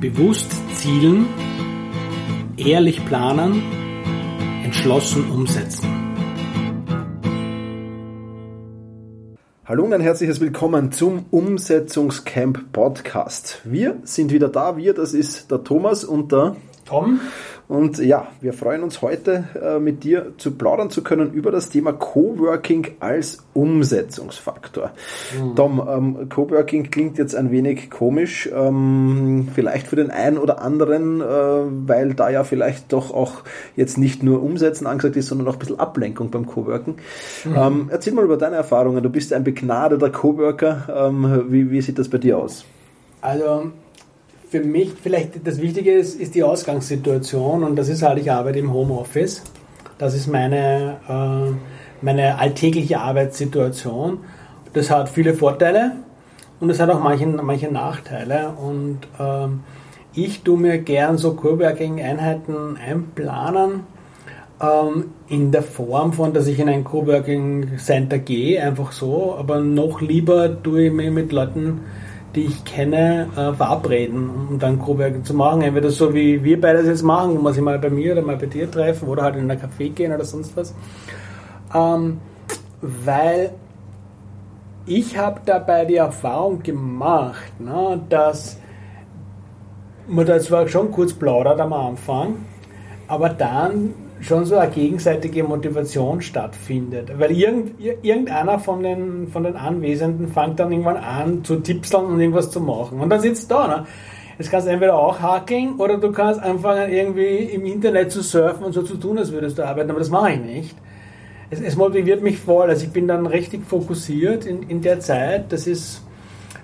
Bewusst zielen, ehrlich planen, entschlossen umsetzen. Hallo und ein herzliches Willkommen zum Umsetzungscamp Podcast. Wir sind wieder da. Wir, das ist der Thomas und der Tom. Und ja, wir freuen uns heute äh, mit dir zu plaudern zu können über das Thema Coworking als Umsetzungsfaktor. Mhm. Tom, ähm, Coworking klingt jetzt ein wenig komisch, ähm, vielleicht für den einen oder anderen, äh, weil da ja vielleicht doch auch jetzt nicht nur Umsetzen angesagt ist, sondern auch ein bisschen Ablenkung beim Coworking. Mhm. Ähm, erzähl mal über deine Erfahrungen. Du bist ein begnadeter Coworker. Ähm, wie, wie sieht das bei dir aus? Also für mich vielleicht das Wichtige ist, ist die Ausgangssituation und das ist halt, ich arbeite im Homeoffice. Das ist meine, äh, meine alltägliche Arbeitssituation. Das hat viele Vorteile und es hat auch manche, manche Nachteile und ähm, ich tue mir gern so Coworking-Einheiten einplanen ähm, in der Form von, dass ich in ein Coworking Center gehe, einfach so, aber noch lieber tue ich mir mit Leuten die ich kenne, äh, verabreden, um dann Coworking zu machen. Entweder so wie wir beide das jetzt machen, wo wir sich mal bei mir oder mal bei dir treffen oder halt in ein Café gehen oder sonst was. Ähm, weil ich habe dabei die Erfahrung gemacht, ne, dass man da zwar schon kurz plaudert am Anfang, aber dann schon so eine gegenseitige Motivation stattfindet. Weil irgend, irgendeiner von den, von den Anwesenden fängt dann irgendwann an zu tipseln und irgendwas zu machen. Und dann sitzt da. Ne? Jetzt kannst du entweder auch hackeln oder du kannst anfangen, irgendwie im Internet zu surfen und so zu tun, als würdest du arbeiten. Aber das mache ich nicht. Es, es motiviert mich voll. Also ich bin dann richtig fokussiert in, in der Zeit. Das ist,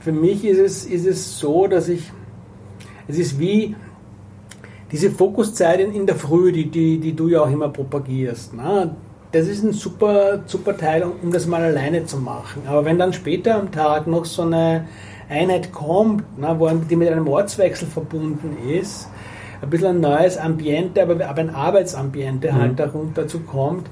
für mich ist es, ist es so, dass ich, es ist wie, diese Fokuszeit in, der Früh, die, die, die du ja auch immer propagierst, na, das ist ein super, super Teil, um das mal alleine zu machen. Aber wenn dann später am Tag noch so eine Einheit kommt, na, wo, die mit einem Ortswechsel verbunden ist, ein bisschen ein neues Ambiente, aber, aber ein Arbeitsambiente halt mhm. halt darunter zu kommt,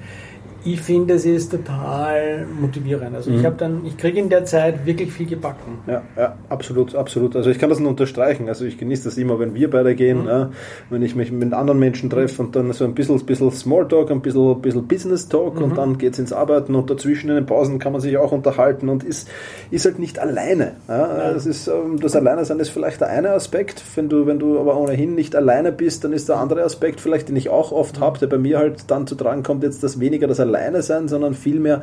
ich finde, es ist total motivierend. Also mhm. ich habe dann, ich kriege in der Zeit wirklich viel gebacken. Ja, ja, absolut, absolut. Also ich kann das nur unterstreichen. Also ich genieße das immer, wenn wir beide gehen, mhm. ja, wenn ich mich mit anderen Menschen treffe und dann so ein bisschen, bisschen Smalltalk, ein bisschen, bisschen Business Talk mhm. und dann geht es ins Arbeiten und dazwischen in den Pausen kann man sich auch unterhalten und ist, ist halt nicht alleine. Ja. Das, ist, ähm, das Alleinesein ist vielleicht der eine Aspekt. Wenn du, wenn du aber ohnehin nicht alleine bist, dann ist der andere Aspekt vielleicht, den ich auch oft habe, der bei mir halt dann zu tragen kommt, jetzt das weniger das Alleine alleine sein, sondern vielmehr,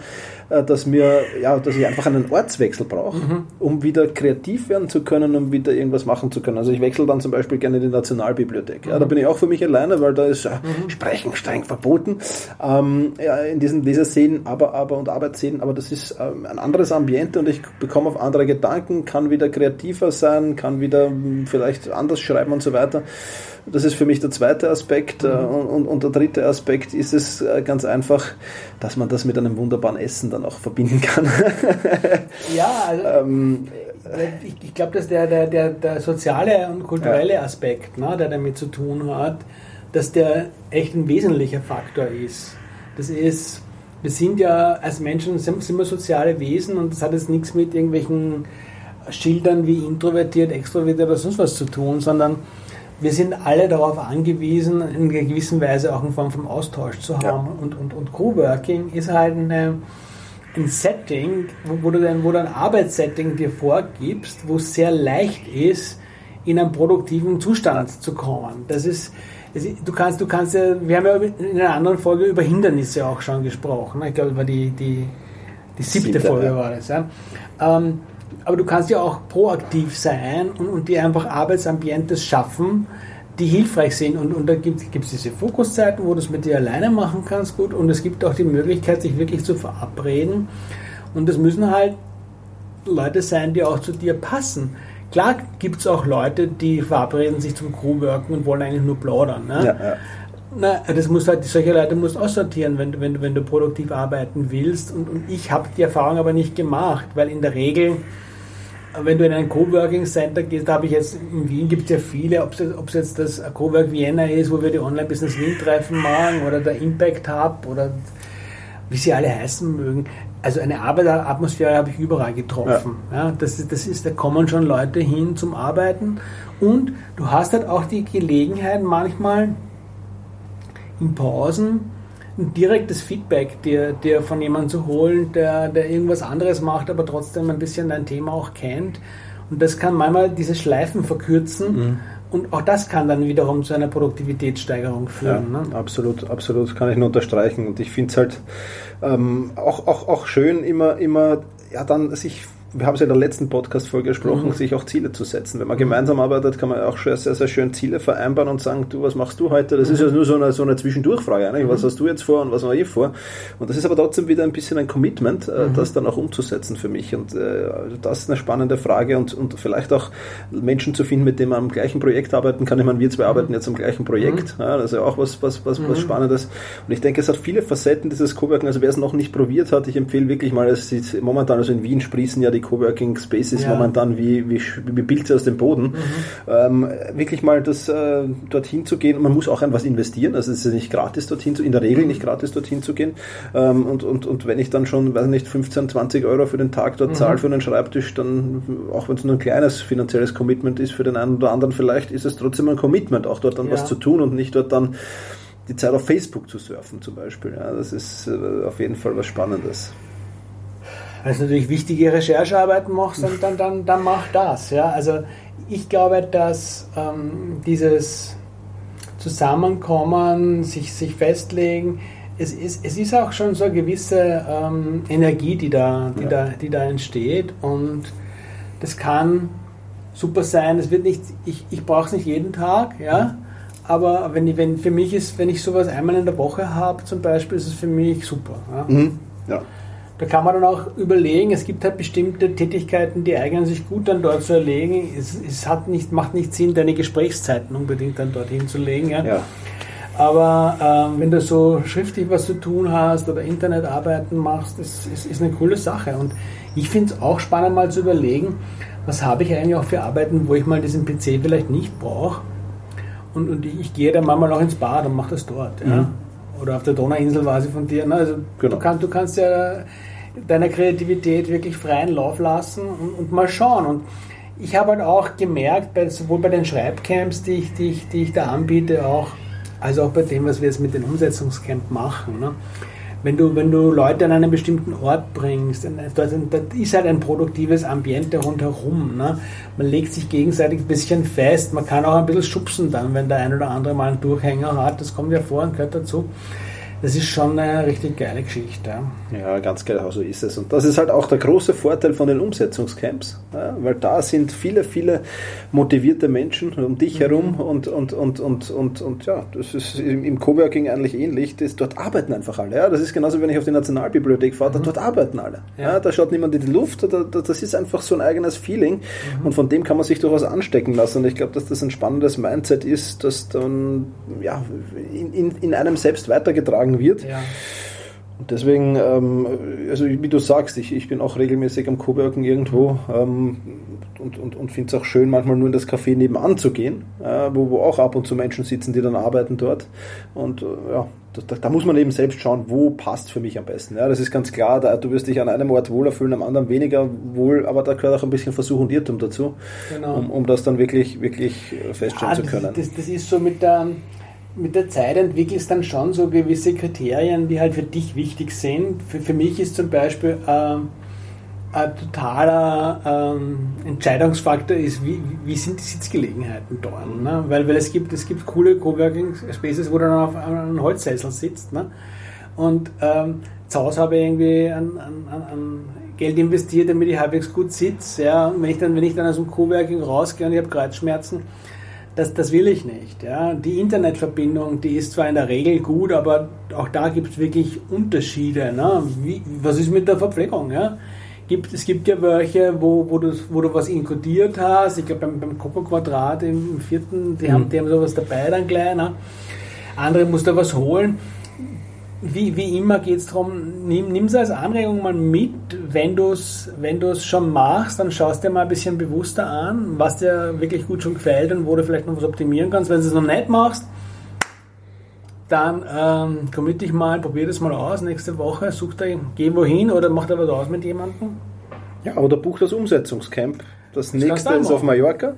äh, dass mir, ja, dass ich einfach einen Ortswechsel brauche, mhm. um wieder kreativ werden zu können, um wieder irgendwas machen zu können. Also ich wechsle dann zum Beispiel gerne in die Nationalbibliothek. Ja, da mhm. bin ich auch für mich alleine, weil da ist äh, mhm. Sprechen streng verboten ähm, ja, in diesen Leserszenen, aber, aber und Arbeitsszenen, aber das ist ähm, ein anderes Ambiente und ich bekomme auf andere Gedanken, kann wieder kreativer sein, kann wieder hm, vielleicht anders schreiben und so weiter. Das ist für mich der zweite Aspekt. Mhm. Und, und, der dritte Aspekt ist es äh, ganz einfach, dass man das mit einem wunderbaren Essen dann auch verbinden kann. ja, also ähm, ich, ich glaube, dass der, der, der, der soziale und kulturelle ja. Aspekt, ne, der damit zu tun hat, dass der echt ein wesentlicher Faktor ist. Das ist, wir sind ja als Menschen sind, sind wir soziale Wesen und das hat jetzt nichts mit irgendwelchen Schildern wie introvertiert, extrovertiert oder sonst was zu tun, sondern wir sind alle darauf angewiesen, in einer gewissen Weise auch eine Form von Austausch zu haben. Ja. Und, und, und Co-Working ist halt eine, ein Setting, wo, wo, du dann, wo du ein Arbeitssetting dir vorgibst, wo es sehr leicht ist, in einen produktiven Zustand zu kommen. Das ist, du kannst, du kannst ja, wir haben ja in einer anderen Folge über Hindernisse auch schon gesprochen. Ich glaube, war die, die, die siebte, siebte Folge ja. war das. Ja. Ähm, aber du kannst ja auch proaktiv sein und, und dir einfach Arbeitsambientes schaffen, die hilfreich sind. Und, und da gibt es diese Fokuszeiten, wo du es mit dir alleine machen kannst, gut. Und es gibt auch die Möglichkeit, sich wirklich zu verabreden. Und das müssen halt Leute sein, die auch zu dir passen. Klar gibt es auch Leute, die verabreden sich zum Crewworken und wollen eigentlich nur plaudern. Ne? Ja, ja. Na, das muss halt, solche Leute musst aussortieren, wenn, wenn, wenn du produktiv arbeiten willst. Und, und ich habe die Erfahrung aber nicht gemacht, weil in der Regel wenn du in ein Coworking Center gehst, da habe ich jetzt, in Wien gibt es ja viele, ob es jetzt das Cowork Vienna ist, wo wir die Online-Business Wien treffen machen, oder der Impact Hub, oder wie sie alle heißen mögen. also eine Arbeiteratmosphäre habe ich überall getroffen. Ja. ja. das, das ist, da kommen schon Leute hin zum Arbeiten und du hast halt auch die Gelegenheit manchmal in Pausen ein direktes Feedback dir, dir von jemandem zu holen, der, der irgendwas anderes macht, aber trotzdem ein bisschen dein Thema auch kennt. Und das kann manchmal diese Schleifen verkürzen. Mhm. Und auch das kann dann wiederum zu einer Produktivitätssteigerung führen. Ja, ne? Absolut, absolut, kann ich nur unterstreichen. Und ich finde es halt ähm, auch, auch, auch schön, immer, immer ja, dann sich wir haben es ja in der letzten Podcast-Folge gesprochen, mhm. sich auch Ziele zu setzen. Wenn man gemeinsam arbeitet, kann man auch schon sehr, sehr schön Ziele vereinbaren und sagen, du, was machst du heute? Das mhm. ist ja nur so eine, so eine Zwischendurchfrage. Ne? Was mhm. hast du jetzt vor und was habe ich vor? Und das ist aber trotzdem wieder ein bisschen ein Commitment, äh, mhm. das dann auch umzusetzen für mich. Und äh, das ist eine spannende Frage und, und vielleicht auch Menschen zu finden, mit denen man am gleichen Projekt arbeiten kann. Ich meine, wir zwei mhm. arbeiten jetzt am gleichen Projekt. Ja, das ist ja auch was, was, was, was Spannendes. Und ich denke, es hat viele Facetten, dieses Coworking. Also wer es noch nicht probiert hat, ich empfehle wirklich mal, es ist momentan, also in Wien sprießen ja die die Coworking Spaces ja. momentan wie, wie, wie Pilze aus dem Boden. Mhm. Ähm, wirklich mal das äh, dorthin zu gehen. Man muss auch an was investieren. Also es ist nicht gratis dorthin zu, in der Regel nicht gratis dorthin zu gehen. Ähm, und, und, und wenn ich dann schon, weiß nicht, 15, 20 Euro für den Tag dort mhm. zahle für einen Schreibtisch, dann, auch wenn es nur ein kleines finanzielles Commitment ist für den einen oder anderen vielleicht, ist es trotzdem ein Commitment, auch dort dann ja. was zu tun und nicht dort dann die Zeit auf Facebook zu surfen zum Beispiel. Ja, das ist äh, auf jeden Fall was Spannendes. Wenn du natürlich wichtige Recherchearbeiten machst, dann, dann, dann, dann mach das. Ja? Also ich glaube, dass ähm, dieses Zusammenkommen, sich, sich festlegen, es ist, es ist auch schon so eine gewisse ähm, Energie, die da, die, ja. da, die da entsteht und das kann super sein. Es wird nicht, ich, ich brauche es nicht jeden Tag, ja. Aber wenn, wenn für mich ist, wenn ich sowas einmal in der Woche habe, zum Beispiel, ist es für mich super. Ja. Mhm. ja. Da kann man dann auch überlegen, es gibt halt bestimmte Tätigkeiten, die eignen sich gut dann dort zu erlegen. Es, es hat nicht, macht nicht Sinn, deine Gesprächszeiten unbedingt dann dorthin zu legen. Ja. ja. Aber ähm, wenn du so schriftlich was zu tun hast oder Internetarbeiten machst, das ist, ist eine coole Sache. Und ich finde es auch spannend, mal zu überlegen, was habe ich eigentlich auch für Arbeiten, wo ich mal diesen PC vielleicht nicht brauche. Und, und ich, ich, gehe dann manchmal auch ins Bad und mache das dort. Ja. Mhm. Oder auf der Donauinsel war sie von dir. Ne? Also genau. du, kann, du kannst ja deiner Kreativität wirklich freien Lauf lassen und, und mal schauen. Und ich habe halt auch gemerkt, bei, sowohl bei den Schreibcamps, die ich, die, ich, die ich da anbiete, auch, als auch bei dem, was wir jetzt mit den Umsetzungscamp machen. Ne? Wenn, du, wenn du Leute an einen bestimmten Ort bringst, da ist halt ein produktives Ambiente rundherum. Ne? Man legt sich gegenseitig ein bisschen fest, man kann auch ein bisschen schubsen dann, wenn der ein oder andere mal einen Durchhänger hat, das kommt ja vor und gehört dazu das ist schon eine richtig geile Geschichte. Ja, ganz geil, so ist es. Und das ist halt auch der große Vorteil von den Umsetzungscamps, ja, weil da sind viele, viele motivierte Menschen um dich mhm. herum und, und, und, und, und, und ja, das ist im Coworking eigentlich ähnlich. Das, dort arbeiten einfach alle. Ja. Das ist genauso, wenn ich auf die Nationalbibliothek fahre, mhm. dort arbeiten alle. Ja. ja. da schaut niemand in die Luft, da, da, das ist einfach so ein eigenes Feeling mhm. und von dem kann man sich durchaus anstecken lassen. Und ich glaube, dass das ein spannendes Mindset ist, das dann ja, in, in, in einem selbst weitergetragen getragen wird. Ja. Und deswegen, ähm, also wie du sagst, ich, ich bin auch regelmäßig am Coworken irgendwo ähm, und, und, und finde es auch schön, manchmal nur in das Café nebenan zu gehen, äh, wo, wo auch ab und zu Menschen sitzen, die dann arbeiten dort. Und äh, ja, da, da, muss man eben selbst schauen, wo passt für mich am besten. Ja, das ist ganz klar, da, du wirst dich an einem Ort wohler fühlen, am anderen weniger wohl, aber da gehört auch ein bisschen Versuch und Irrtum dazu, genau. um, um das dann wirklich, wirklich feststellen ja, zu können. Das, das, ist so mit der mit der Zeit entwickelst dann schon so gewisse Kriterien, die halt für dich wichtig sind. Für, für mich ist zum Beispiel ähm, ein totaler ähm, Entscheidungsfaktor ist, wie, wie sind die Sitzgelegenheiten dort. Ne? Weil, weil es gibt, es gibt coole Coworking Spaces, wo du dann auf einem Holzsessel sitzt. Ne? Und ähm, zu Hause habe ich irgendwie an, an, an Geld investiert, damit ich halbwegs gut sitze. Ja? Und wenn ich dann, wenn ich dann aus dem Coworking rausgehe und ich habe Kreuzschmerzen, das, das will ich nicht. Ja. Die Internetverbindung, die ist zwar in der Regel gut, aber auch da gibt es wirklich Unterschiede. Ne? Wie, was ist mit der Verpflegung? Ja? Gibt, es gibt ja welche, wo, wo, du, wo du was inkodiert hast. Ich glaube, beim, beim Coco Quadrat im, im vierten, die, mhm. haben, die haben sowas dabei dann gleich. Ne? Andere musst du was holen wie, wie immer geht es darum, nimm es als Anregung mal mit, wenn du es wenn schon machst, dann schaust dir mal ein bisschen bewusster an, was dir wirklich gut schon gefällt und wo du vielleicht noch was optimieren kannst. Wenn du es noch nicht machst, dann ähm, commit dich mal, probier das mal aus nächste Woche, such da, geh wohin oder mach da was aus mit jemandem. Ja, oder buch das Umsetzungscamp. Das, das nächste ist auf Mallorca.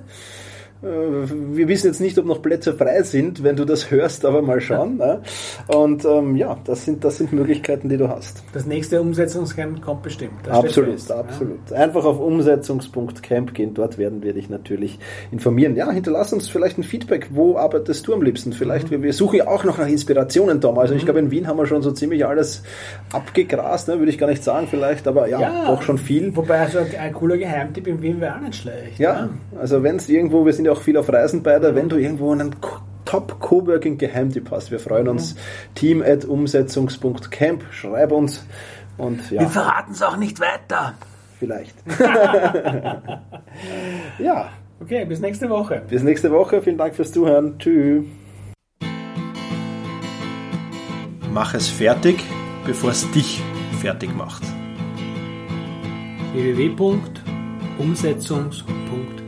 Äh, wir wissen jetzt nicht, ob noch Plätze frei sind, wenn du das hörst, aber mal schauen. Ne? Und ähm, ja, das sind, das sind Möglichkeiten, die du hast. Das nächste Umsetzungscamp kommt bestimmt. Das absolut, absolut. Ja. Einfach auf umsetzungs.camp gehen, dort werden wir dich natürlich informieren. Ja, hinterlass uns vielleicht ein Feedback. Wo arbeitest du am liebsten? Vielleicht, mhm. wir, wir suchen ja auch noch nach Inspirationen, Tom. Also mhm. ich glaube, in Wien haben wir schon so ziemlich alles abgegrast, ne? würde ich gar nicht sagen vielleicht, aber ja, ja doch schon viel. Wobei also ein cooler Geheimtipp in Wien wäre auch nicht schlecht. Ja, ja. also wenn es irgendwo, wir sind ja auch viel auf Reisen beide, wenn du irgendwo einen Top Coworking Geheimtipp hast. Wir freuen uns. Mhm. Team at umsetzungs.camp. Schreib uns. Und, ja. Wir verraten es auch nicht weiter. Vielleicht. ja. Okay, bis nächste Woche. Bis nächste Woche. Vielen Dank fürs Zuhören. Tschüss. Mach es fertig, bevor es dich fertig macht. www.umsetzungs.camp